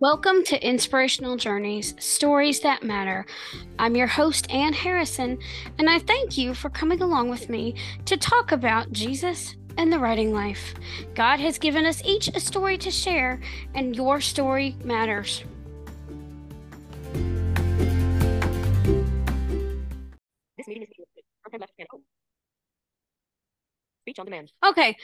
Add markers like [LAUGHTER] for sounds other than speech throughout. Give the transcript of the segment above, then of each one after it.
Welcome to Inspirational Journeys Stories That Matter. I'm your host, Ann Harrison, and I thank you for coming along with me to talk about Jesus and the writing life. God has given us each a story to share, and your story matters. Speech on demand. Okay,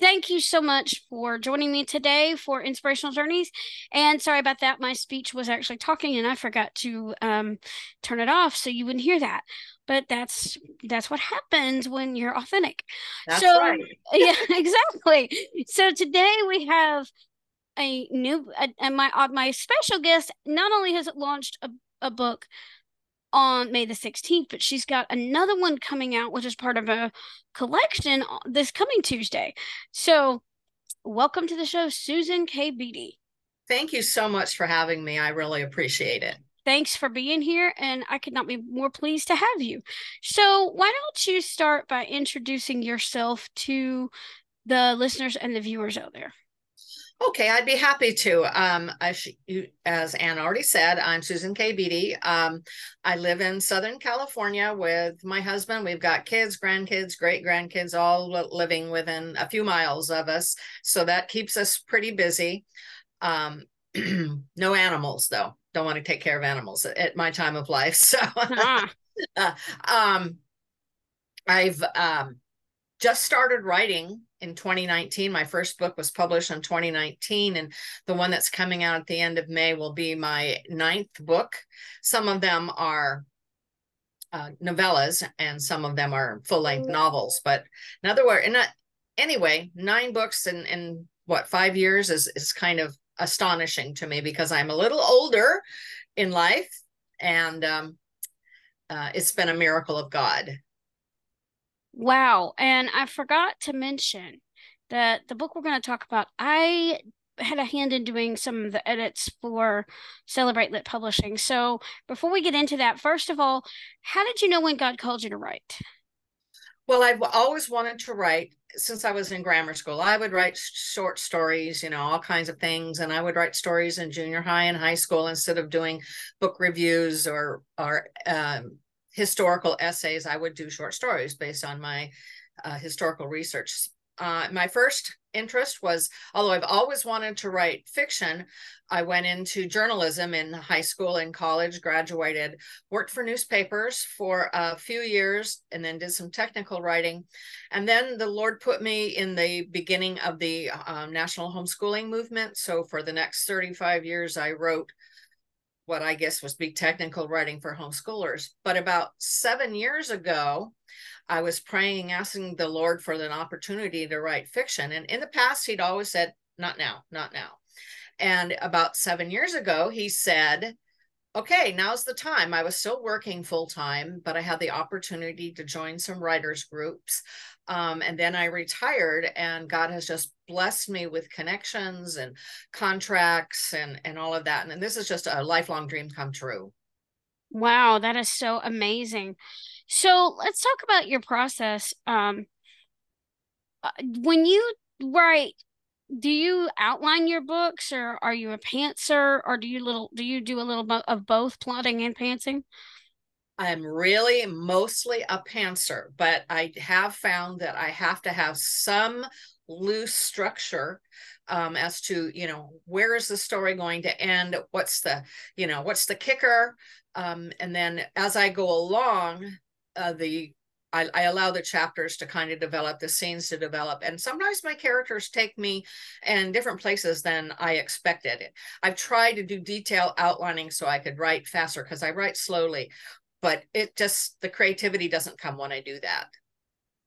thank you so much for joining me today for Inspirational Journeys. And sorry about that, my speech was actually talking, and I forgot to um, turn it off so you wouldn't hear that. But that's that's what happens when you're authentic. That's so, right. [LAUGHS] yeah, exactly. So today we have a new and my uh, my special guest. Not only has it launched a, a book on May the 16th, but she's got another one coming out, which is part of a collection uh, this coming Tuesday. So, welcome to the show, Susan K. Beatty. Thank you so much for having me. I really appreciate it. Thanks for being here, and I could not be more pleased to have you. So, why don't you start by introducing yourself to the listeners and the viewers out there? Okay, I'd be happy to. Um, as, you, as Ann already said, I'm Susan K. Beatty. Um, I live in Southern California with my husband. We've got kids, grandkids, great grandkids, all living within a few miles of us. So that keeps us pretty busy. Um, [CLEARS THROAT] no animals, though. Don't want to take care of animals at, at my time of life. [LAUGHS] So, [LAUGHS] uh, um, I've um, just started writing in 2019. My first book was published in 2019, and the one that's coming out at the end of May will be my ninth book. Some of them are uh, novellas, and some of them are full length novels. But in other words, anyway, nine books in, in what five years is is kind of astonishing to me because I'm a little older in life, and um, uh, it's been a miracle of God. Wow. And I forgot to mention that the book we're going to talk about, I had a hand in doing some of the edits for Celebrate Lit Publishing. So before we get into that, first of all, how did you know when God called you to write? Well, I've always wanted to write since I was in grammar school. I would write short stories, you know, all kinds of things, and I would write stories in junior high and high school instead of doing book reviews or or um, historical essays, I would do short stories based on my uh, historical research. Uh, my first interest was, although I've always wanted to write fiction, I went into journalism in high school and college, graduated, worked for newspapers for a few years, and then did some technical writing. And then the Lord put me in the beginning of the um, national homeschooling movement. So for the next 35 years, I wrote what I guess was big technical writing for homeschoolers. But about seven years ago, I was praying, asking the Lord for an opportunity to write fiction. And in the past, he'd always said, not now, not now. And about seven years ago, he said, okay, now's the time. I was still working full time, but I had the opportunity to join some writers groups. Um, and then I retired, and God has just blessed me with connections and contracts and and all of that. And, and this is just a lifelong dream come true. Wow, that is so amazing. So let's talk about your process. Um, uh, when you write, do you outline your books, or are you a pantser, or do you little do you do a little bit of both plotting and pantsing? I'm really mostly a pantser, but I have found that I have to have some loose structure um, as to you know where is the story going to end what's the you know what's the kicker um, and then as i go along uh, the I, I, allow the chapters to kind of develop the scenes to develop and sometimes my characters take me in different places than i expected. I've tried to do detail outlining so i could write faster because i write slowly but it just the creativity doesn't come when i do that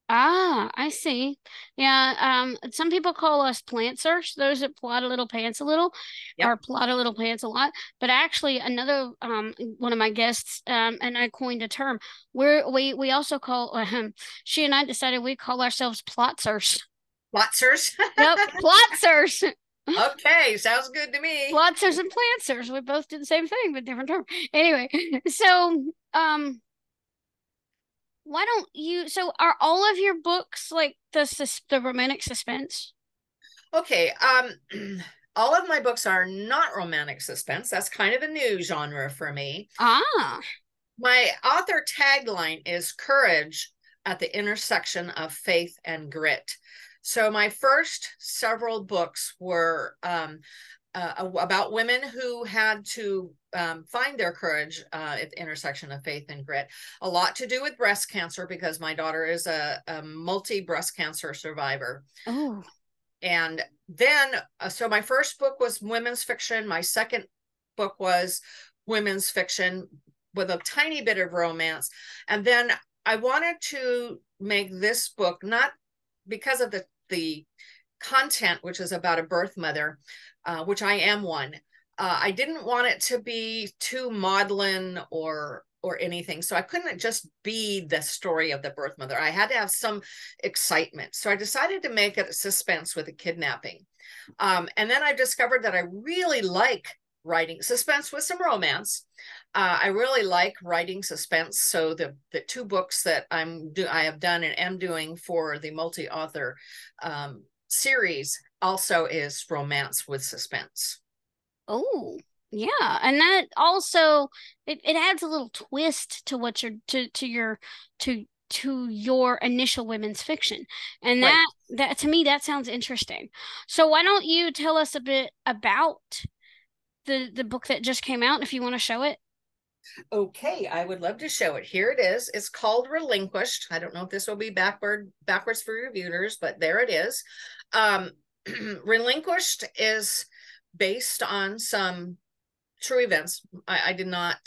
Ah, I see. Yeah, um, some people call us plantsers, those that plot a little pants a little, yep. or plot a little pants a lot. But actually, another um one of my guests um and I coined a term. We're we we also call um she and I decided we call ourselves plotsers. Plotsers. yep, plotsers. [LAUGHS] [LAUGHS] okay, sounds good to me. Plotsers and plantsers. We both do the same thing, but different term. Anyway, [LAUGHS] so um why don't you so are all of your books like the the romantic suspense okay um [CLEARS THROAT] all of my books are not romantic suspense. That's kind of a new genre for me. Ah. My author tagline is courage at the intersection of faith and grit. So my first several books were um, uh, about women who had to um, find their courage uh, at the intersection of faith and grit. A lot to do with breast cancer because my daughter is a, a multi breast cancer survivor. Oh. And then, uh, so my first book was women's fiction. My second book was women's fiction with a tiny bit of romance. And then I wanted to make this book not because of the the content, which is about a birth mother, uh, which I am one. Uh, I didn't want it to be too maudlin or or anything. So I couldn't just be the story of the birth mother. I had to have some excitement. So I decided to make it a suspense with a kidnapping. Um, and then I discovered that I really like writing suspense with some romance. Uh, I really like writing suspense. So the the two books that I'm do I have done and am doing for the multi author um, series also is romance with suspense. Oh, yeah. And that also it, it adds a little twist to what you're to to your to to your initial women's fiction. And that right. that to me that sounds interesting. So why don't you tell us a bit about the the book that just came out if you want to show it? Okay, I would love to show it. Here it is. It's called Relinquished. I don't know if this will be backward backwards for reviewers, but there it is. Um, [CLEARS THROAT] Relinquished is based on some true events. I, I did not.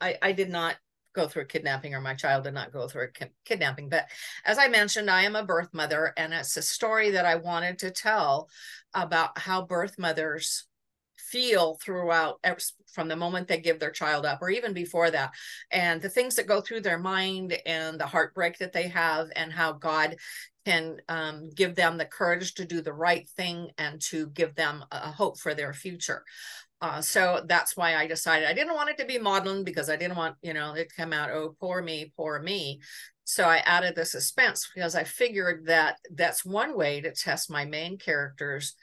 I, I did not go through a kidnapping or my child did not go through a ki- kidnapping but as i mentioned i am a birth mother and it's a story that i wanted to tell about how birth mothers feel throughout from the moment they give their child up or even before that and the things that go through their mind and the heartbreak that they have and how god can um, give them the courage to do the right thing and to give them a hope for their future uh, so that's why I decided I didn't want it to be maudlin because I didn't want, you know, it come out, oh, poor me, poor me. So I added the suspense because I figured that that's one way to test my main character's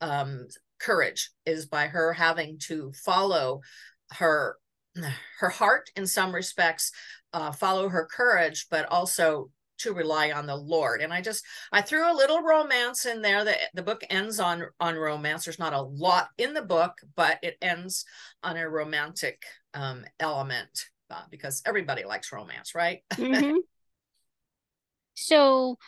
um, courage is by her having to follow her [SIGHS] her heart in some respects uh, follow her courage but also to rely on the lord. And i just i threw a little romance in there. That the book ends on on romance. There's not a lot in the book but it ends on a romantic um, element uh, because everybody likes romance right? Mm-hmm. [LAUGHS] so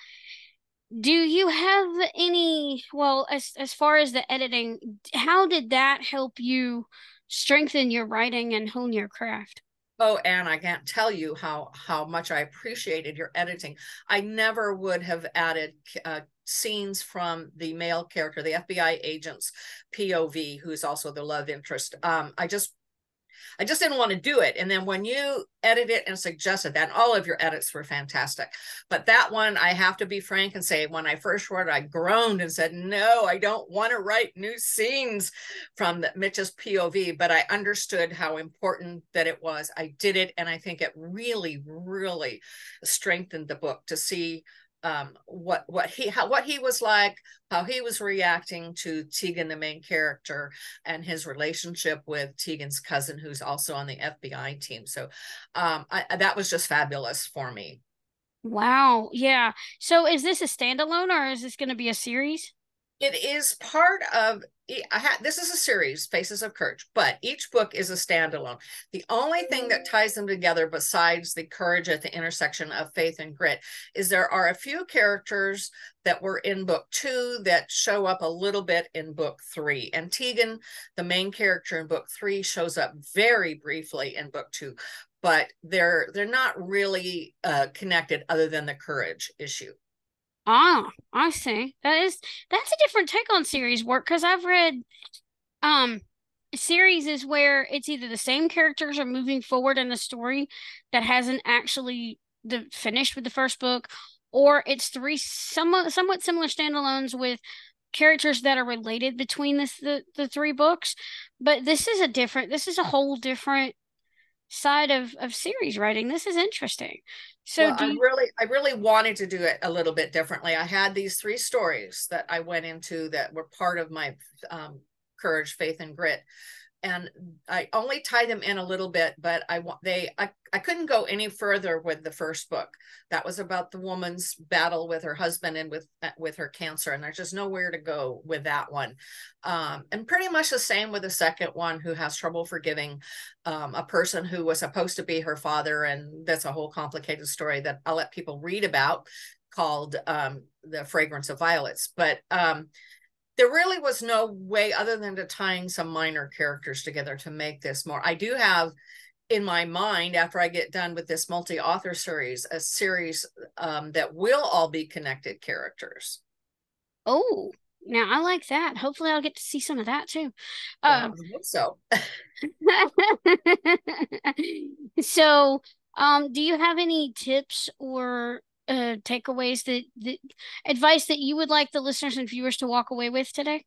do you have any well as as far as the editing how did that help you strengthen your writing and hone your craft? Oh and i can't tell you how how much i appreciated your editing. I never would have added uh, scenes from the male character the fbi agent's pov who's also the love interest. Um, i just I just didn't want to do it. And then when you edit it and suggested that, all of your edits were fantastic. But that one, I have to be frank and say, when I first wrote it, I groaned and said, no, I don't want to write new scenes from the, Mitch's POV. But I understood how important that it was. I did it. And I think it really, really strengthened the book to see um, what what he how, what he was like, how he was reacting to Teagan, the main character, and his relationship with Teagan's cousin, who's also on the FBI team. So um, I, that was just fabulous for me. Wow. Yeah. So is this a standalone or is this going to be a series? It is part of had this is a series, Faces of Courage, but each book is a standalone. The only thing that mm. ties them together, besides the courage at the intersection of faith and grit, is there are a few characters that were in book two that show up a little bit in book three. And Teagan, the main character in book three, shows up very briefly in book two, but they're they're not really uh, connected other than the courage issue. Ah, I see. That is that's a different take on series work because I've read um series is where it's either the same characters are moving forward in the story that hasn't actually the finished with the first book, or it's three somewhat somewhat similar standalones with characters that are related between this the, the three books. But this is a different this is a whole different side of of series writing. This is interesting. So well, I really I really wanted to do it a little bit differently. I had these three stories that I went into that were part of my um, courage faith and grit and I only tie them in a little bit, but I want they I, I couldn't go any further with the first book. That was about the woman's battle with her husband and with with her cancer, and there's just nowhere to go with that one. Um, and pretty much the same with the second one, who has trouble forgiving um, a person who was supposed to be her father, and that's a whole complicated story that I'll let people read about, called um, "The Fragrance of Violets." But um, there really was no way other than to tying some minor characters together to make this more. I do have in my mind after I get done with this multi-author series, a series um, that will all be connected characters. Oh, now I like that. Hopefully, I'll get to see some of that too. Um, so, [LAUGHS] [LAUGHS] so, um, do you have any tips or uh, takeaways that, that advice that you would like the listeners and viewers to walk away with today?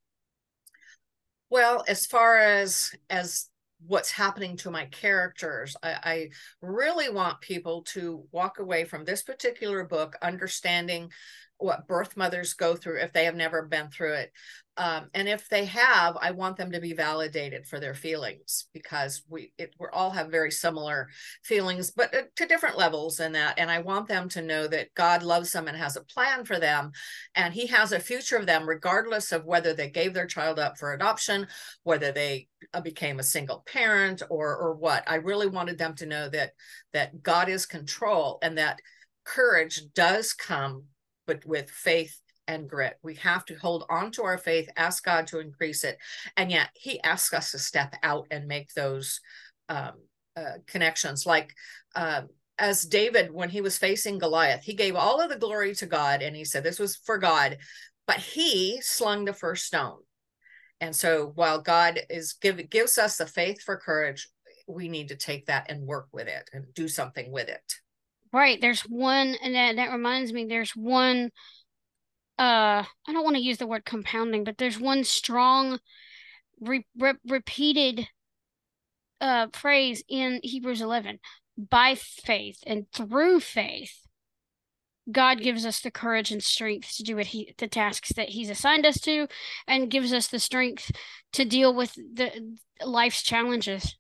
Well, as far as as what's happening to my characters, I, I really want people to walk away from this particular book understanding what birth mothers go through if they have never been through it. Um, and if they have, I want them to be validated for their feelings because we it, we all have very similar feelings, but uh, to different levels in that. And I want them to know that God loves them and has a plan for them, and He has a future of them, regardless of whether they gave their child up for adoption, whether they uh, became a single parent, or or what. I really wanted them to know that that God is control and that courage does come but with faith and grit. We have to hold on to our faith, ask God to increase it. And yet he asks us to step out and make those um, uh, connections. Like uh, as David, when he was facing Goliath, he gave all of the glory to God and he said, This was for God, but he slung the first stone. And so while God is give gives us the faith for courage, we need to take that and work with it and do something with it. Right. There's one, and that, that reminds me, there's one, uh, I don't want to use the word compounding, but there's one strong, re- re- repeated uh, phrase in Hebrews 11 by faith and through faith. God gives us the courage and strength to do what he the tasks that he's assigned us to and gives us the strength to deal with the life's challenges.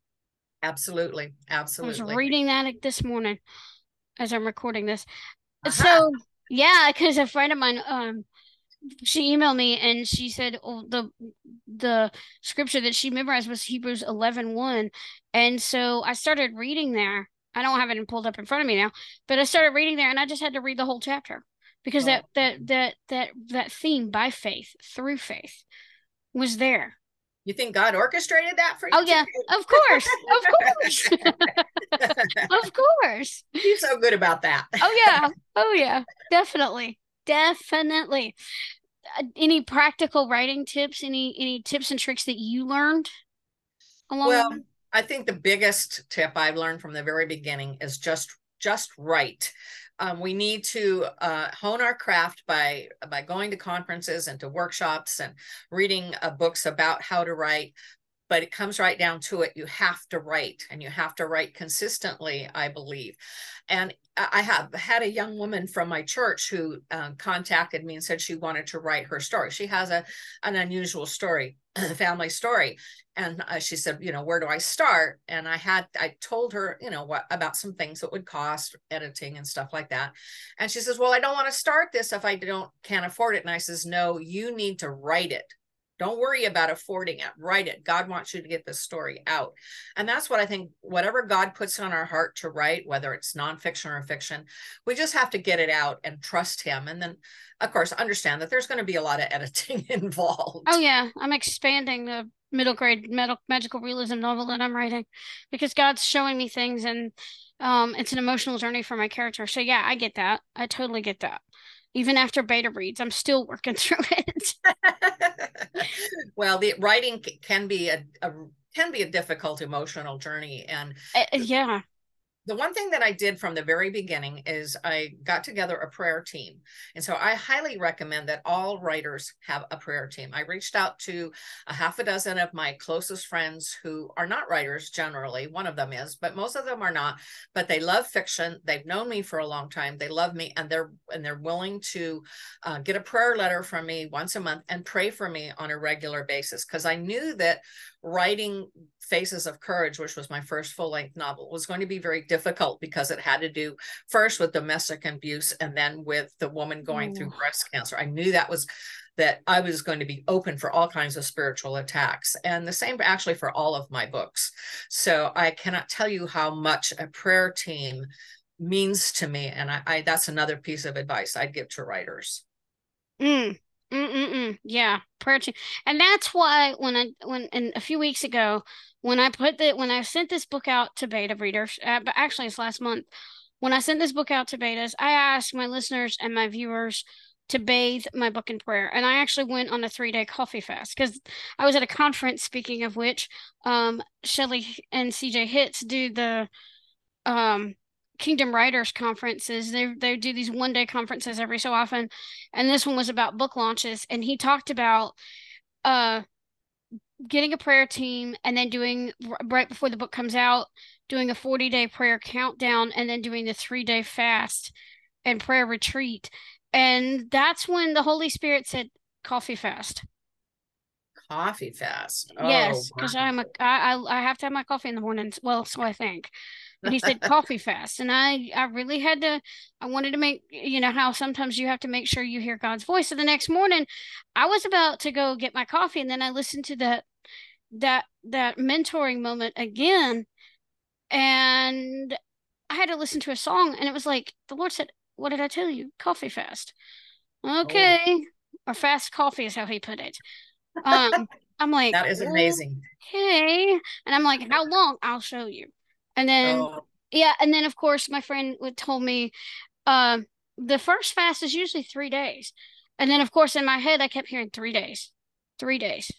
Absolutely. Absolutely. I was reading that this morning as I'm recording this. Uh-huh. So yeah, because a friend of mine, um, she emailed me and she said oh, the the scripture that she memorized was Hebrews 11, 1. and so I started reading there. I don't have it pulled up in front of me now, but I started reading there and I just had to read the whole chapter because oh. that that that that that theme by faith through faith was there you think God orchestrated that for you? Oh yeah, of course, of course, [LAUGHS] [LAUGHS] of course. [LAUGHS] He's so good about that. oh yeah, oh yeah, definitely, definitely. Uh, any practical writing tips? Any any tips and tricks that you learned? Along well, I think the biggest tip I've learned from the very beginning is just just write um, we need to uh, hone our craft by by going to conferences and to workshops and reading uh, books about how to write but it comes right down to it. You have to write and you have to write consistently i believe. And i have had a young woman from my church who uh, contacted me and said she wanted to write her story. She has a an unusual story [CLEARS THROAT] family story. And uh, she said you know where do i start? And i had i told her you know what about some things that would cost editing and stuff like that. And she says well i don't want to start this if i don't can't afford it. And i says no you need to write it don't worry about affording it. Write it. God wants you to get this story out. And that's what i think whatever god puts on our heart to write whether it's nonfiction or fiction we just have to get it out and trust him. And then of course understand that there's going to be a lot of [LAUGHS] editing involved. Oh yeah. I'm expanding the middle grade medical, magical realism novel that i'm writing because god's showing me things and um, it's an emotional journey for my character. So yeah i get that. I totally get that even after beta reads i'm still working [LAUGHS] through it. [LAUGHS] Well the writing can be a, a, can be a difficult emotional journey and uh, yeah the one thing that I did from the very beginning is I got together a prayer team. And so I highly recommend that all writers have a prayer team. I reached out to a half a dozen of my closest friends who are not writers generally. One of them is, but most of them are not, but they love fiction. They've known me for a long time. They love me and they're and they're willing to uh, get a prayer letter from me once a month and pray for me on a regular basis because I knew that writing Faces of Courage, which was my first full length novel, was going to be very difficult because it had to do first with domestic abuse and then with the woman going Ooh. through breast cancer. I knew that was that I was going to be open for all kinds of spiritual attacks. And the same actually for all of my books. So I cannot tell you how much a prayer team means to me. And I, I that's another piece of advice I'd give to writers. Mm. Mm-mm-mm. Yeah, prayer team, and that's why when I when and a few weeks ago when I put the when I sent this book out to beta readers, uh, but actually it's last month when I sent this book out to betas, I asked my listeners and my viewers to bathe my book in prayer, and I actually went on a three day coffee fast because I was at a conference. Speaking of which, um, Shelly and CJ Hitz do the um Kingdom Writers conferences. They they do these one day conferences every so often, and this one was about book launches. And he talked about uh getting a prayer team and then doing right before the book comes out, doing a forty day prayer countdown, and then doing the three day fast and prayer retreat. And that's when the Holy Spirit said, "Coffee fast." Coffee fast. Oh, yes, because wow. I'm a I I have to have my coffee in the mornings. Well, so I think he said coffee fast. And i i really had to i wanted to make you know how sometimes you have to make sure you hear god's voice. So the next morning i was about to go get my coffee. And then i listened to that that that mentoring moment again. And i had to listen to a song. And it was like the lord said what did i tell you? Coffee fast. Okay. Oh. or fast coffee is how he put it. Um i'm like [LAUGHS] that is amazing. okay. And i'm like how long? I'll show you and then oh. yeah, and then of course my friend would told me uh, the first fast is usually three days. And then of course in my head I kept hearing three days. Three days.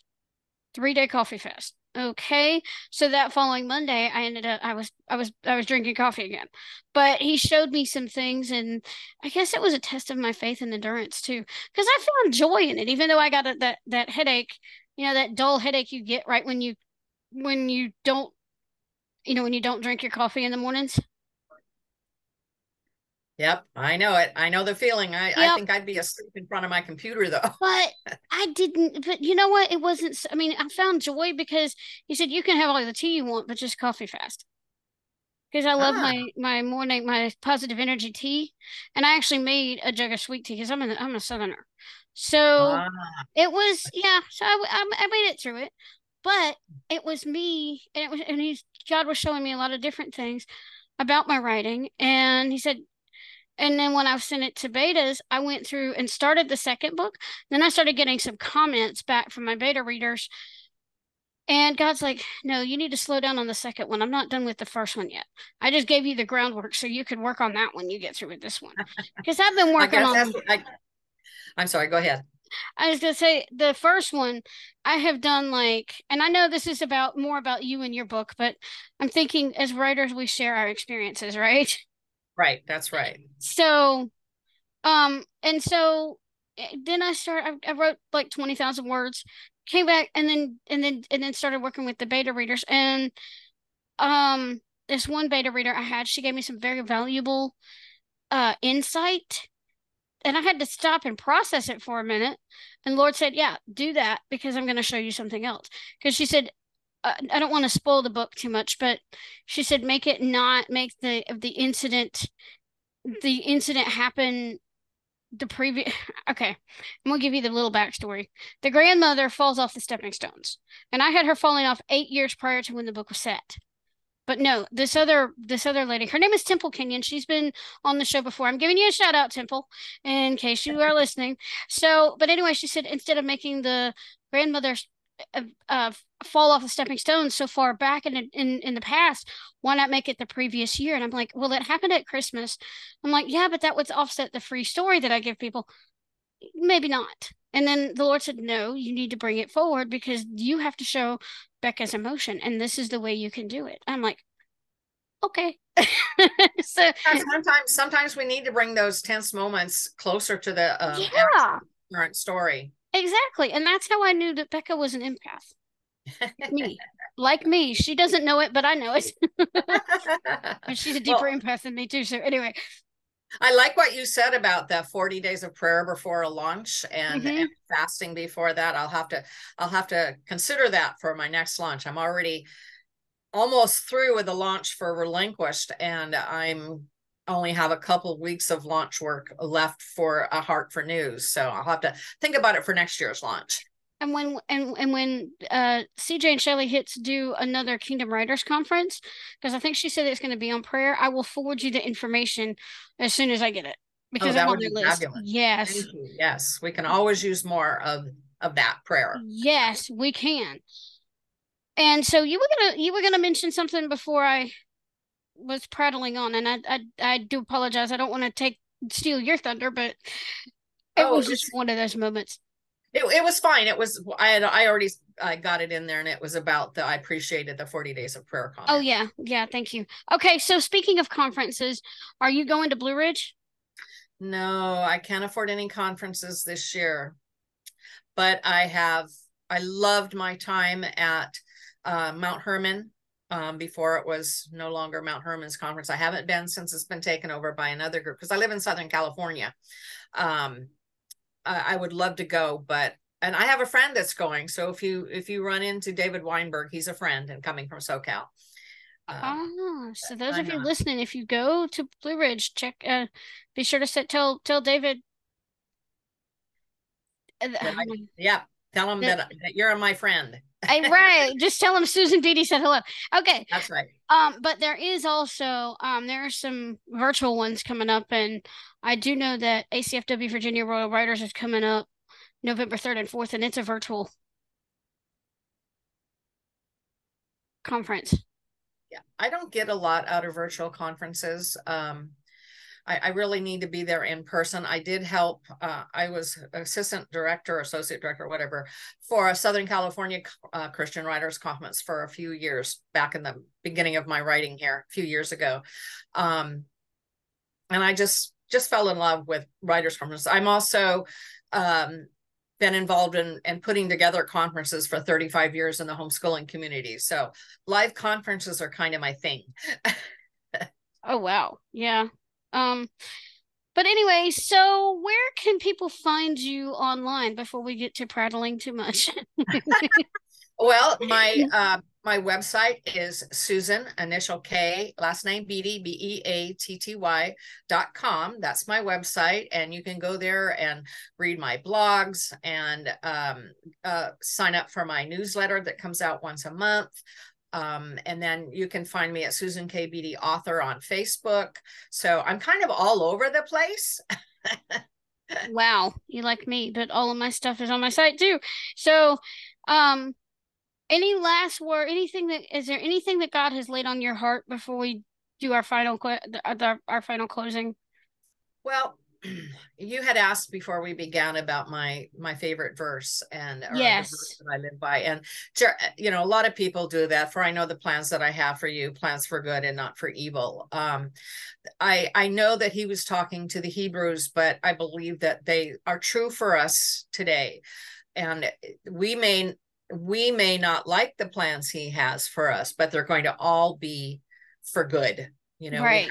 Three day coffee fast. Okay. So that following Monday I ended up I was I was I was drinking coffee again. But he showed me some things and I guess it was a test of my faith and endurance too. Because I found joy in it, even though I got a, that that headache, you know, that dull headache you get right when you when you don't you know, when you don't drink your coffee in the mornings? Yep, I know it. I know the feeling. I, yep. I think I'd be asleep in front of my computer though. [LAUGHS] But I didn't. But you know what? It wasn't. I mean, I found joy because he said you can have all the tea you want, but just coffee fast. Because I love ah. my my morning my positive energy tea, and I actually made a jug of sweet tea because I'm an I'm a southerner. So ah. it was yeah. So I, I I made it through it, but it was me, and it was and he's God was showing me a lot of different things about my writing. And he said, and then when I sent it to betas, I went through and started the second book. Then I started getting some comments back from my beta readers. And God's like, no, you need to slow down on the second one. I'm not done with the first one yet. I just gave you the groundwork so you could work on that when you get through with this one. Because I've been working on. I, I'm sorry. Go ahead. I was gonna say the first one I have done like, and I know this is about more about you and your book, but I'm thinking as writers we share our experiences, right? Right, that's right. So, um, and so eh, then I started. I, I wrote like twenty thousand words, came back, and then and then and then started working with the beta readers, and um, this one beta reader I had, she gave me some very valuable uh insight and I had to stop and process it for a minute. And Lord said, "Yeah, do that because I'm going to show you something else." Because she said, uh, "I don't want to spoil the book too much, but she said make it not make the the incident the incident happen the previous [LAUGHS] okay i'm gonna give you the little backstory the grandmother falls off the stepping stones and i had her falling off eight years prior to when the book was set but no, this other this other lady, her name is Temple Kenyon. She's been on the show before. I'm giving you a shout out, Temple, in case you are listening. So, but anyway, she said instead of making the grandmother uh, uh, fall off the stepping stones so far back in, in in the past, why not make it the previous year? And I'm like, well, it happened at Christmas. I'm like, yeah, but that would offset the free story that I give people. Maybe not. And then the Lord said, No, you need to bring it forward because you have to show Becca's emotion, and this is the way you can do it. I'm like, okay. [LAUGHS] so sometimes sometimes we need to bring those tense moments closer to the um, yeah. current story. Exactly. And that's how I knew that Becca was an empath. Like me. like me. She doesn't know it, but I know it. [LAUGHS] [LAUGHS] she's a deeper well, empath than me too. So anyway. I like what you said about the 40 days of prayer before a launch and, mm-hmm. and, fasting before that. I'll have to I'll have to consider that for my next launch. I'm already almost through with the launch for Relinquished and I'm only have a couple weeks of launch work left for a heart for news. So I'll have to think about it for next year's launch. And when and and when uh, CJ and Shelly Hitz do another Kingdom Writers conference, because I think she said it's going to be on prayer, I will forward you the information as soon as I get it because oh, I'm on the list. Fabulous. Yes, yes, we can always use more of of that prayer. Yes, we can. And so you were gonna you were gonna mention something before I was prattling on, and I I, I do apologize. I don't want to take steal your thunder, but it oh, was just one of those moments. It, it was fine. It was I had I already I got it in there, and it was about the I appreciated the forty days of prayer conference. Oh yeah, yeah. Thank you. Okay, so speaking of conferences, are you going to Blue Ridge? No, I can't afford any conferences this year, but I have. I loved my time at uh, Mount Hermon um, before it was no longer Mount Hermon's conference. I haven't been since it's been taken over by another group because I live in Southern California. Um, I, I would love to go, but and I have a friend that's going. So if you if you run into David Weinberg, he's a friend and coming from SoCal. Um, oh, so those of you listening, if you go to Blue Ridge, check. Uh, be sure to set, tell tell David. Uh, I, yeah, tell him that, that, that you're my friend. I, right. [LAUGHS] Just tell him Susan Beatty said hello. Okay. That's right. Um, but there is also um there are some virtual ones coming up, and I do know that ACFW Virginia Royal Writers is coming up November third and fourth, and it's a virtual conference. Yeah, I don't get a lot out of virtual conferences. Um, I, I, really need to be there in person. I did help. Uh, I was assistant director, associate director, whatever, for a Southern California uh, Christian Writers Conference for a few years back in the beginning of my writing here, a few years ago. Um, and I just just fell in love with writers conferences. I'm also um, been involved in and in putting together conferences for 35 years in the homeschooling community. So live conferences are kind of my thing. [LAUGHS] oh wow. Yeah. Um, but anyway, so where can people find you online before we get to prattling too much? [LAUGHS] well, my uh, [LAUGHS] my website is Susan initial K last name Beatty B E A T T Y dot com. That's my website, and you can go there and read my blogs and um, uh, sign up for my newsletter that comes out once a month. Um, and then you can find me at Susan K. Beatty author on Facebook. So I'm kind of all over the place. [LAUGHS] wow, you like me, but all of my stuff is on my site too. So, um, any last word? Anything that is there anything that God has laid on your heart before we do our final our, our final closing? Well, [CLEARS THROAT] you had asked before we began about my my favorite verse and yes that i live by and you know a lot of people do that for i know the plans that i have for you plans for good and not for evil um i i know that he was talking to the hebrews but i believe that they are true for us today and we may we may not like the plans he has for us but they're going to all be for good you know right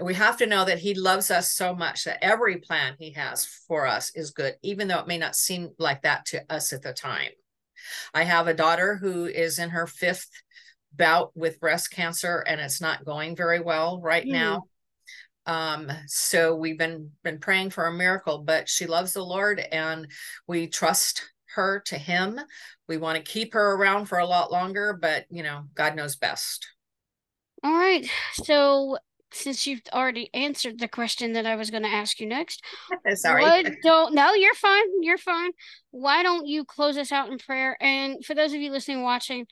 we have to know that he loves us so much that every plan he has for us is good, even though it may not seem like that to us at the time. I have a daughter who is in her fifth bout with breast cancer and it's not going very well right mm. now. Um, so we've been been praying for a miracle, but she loves the Lord and we trust her to him. We want to keep her around for a lot longer, but you know, God knows best. All right. So since you've already answered the question that I was going to ask you next. [LAUGHS] Sorry. Why don't no, you're fine. You're fine. Why don't you close us out in prayer? And for those of you listening, watching,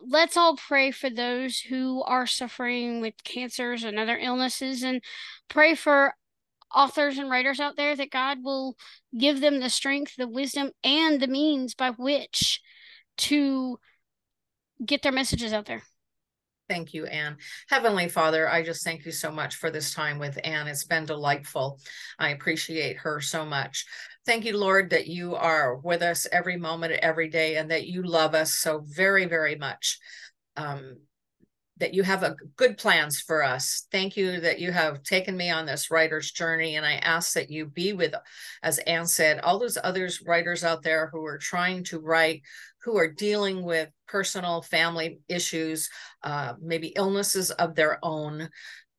let's all pray for those who are suffering with cancers and other illnesses, and pray for authors and writers out there that God will give them the strength, the wisdom, and the means by which to get their messages out there. Thank you, Anne. Heavenly Father, I just thank you so much for this time with Anne. It's been delightful. I appreciate her so much. Thank you, Lord, that you are with us every moment, every day, and that you love us so very, very much. Um, that you have a good plans for us. Thank you that you have taken me on this writer's journey. And I ask that you be with, as Anne said, all those others writers out there who are trying to write, who are dealing with personal family issues, uh, maybe illnesses of their own.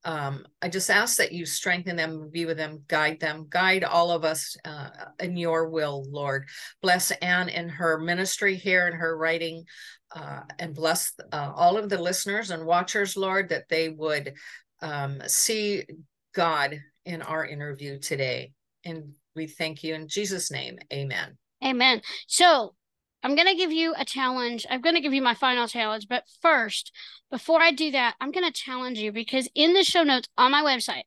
Um, I just ask that you strengthen them, be with them, guide them, guide all of us uh, in your will, Lord. Bless Anne in her ministry here and her writing uh, and bless uh, all of the listeners and watchers, Lord, that they would um, see God in our interview today. And we thank you in Jesus' name. Amen. Amen. So I'm going to give you a challenge. I'm going to give you my final challenge. But first, before I do that, I'm going to challenge you because in the show notes on my website,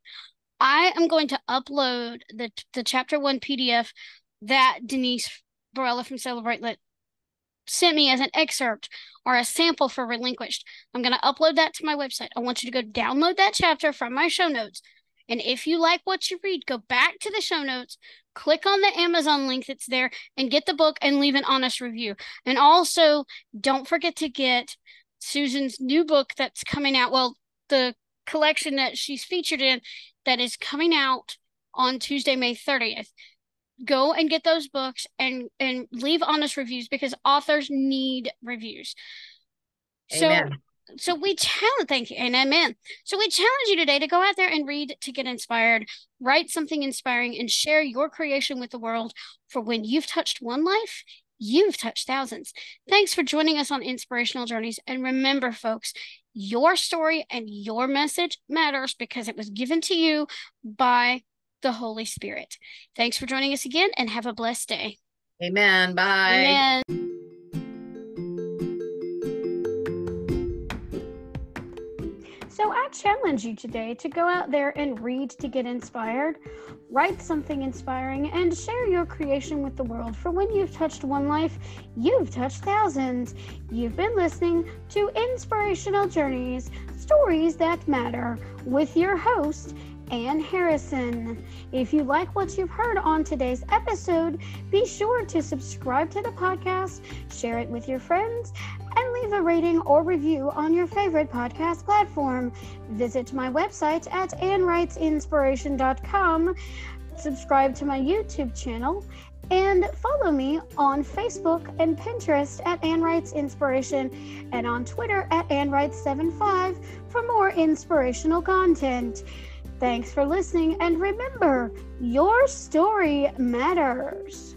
I am going to upload the, the chapter one PDF that Denise Barela from Celebrate Lit sent me as an excerpt or a sample for Relinquished. I'm going to upload that to my website. I want you to go download that chapter from my show notes. And if you like what you read, go back to the show notes, click on the Amazon link that's there, and get the book and leave an honest review. And also, don't forget to get Susan's new book that's coming out. Well, the collection that she's featured in that is coming out on Tuesday, May 30th go and get those books and and leave honest reviews because authors need reviews. Amen. So so we challenge thank you and amen. So we challenge you today to go out there and read to get inspired, write something inspiring and share your creation with the world for when you've touched one life, you've touched thousands. Thanks for joining us on Inspirational Journeys and remember folks, your story and your message matters because it was given to you by the Holy Spirit. Thanks for joining us again and have a blessed day. Amen. Bye. Amen. So I challenge you today to go out there and read to get inspired, write something inspiring, and share your creation with the world. For when you've touched one life, you've touched thousands. You've been listening to Inspirational Journeys Stories That Matter with your host, Anne Harrison. If you like what you've heard on today's episode, be sure to subscribe to the podcast, share it with your friends, and leave a rating or review on your favorite podcast platform. Visit my website at AnnWritesInspiration.com, subscribe to my YouTube channel, and follow me on Facebook and Pinterest at Anne Writes Inspiration and on Twitter at Anne Writes75 for more inspirational content. Thanks for listening, and remember, your story matters.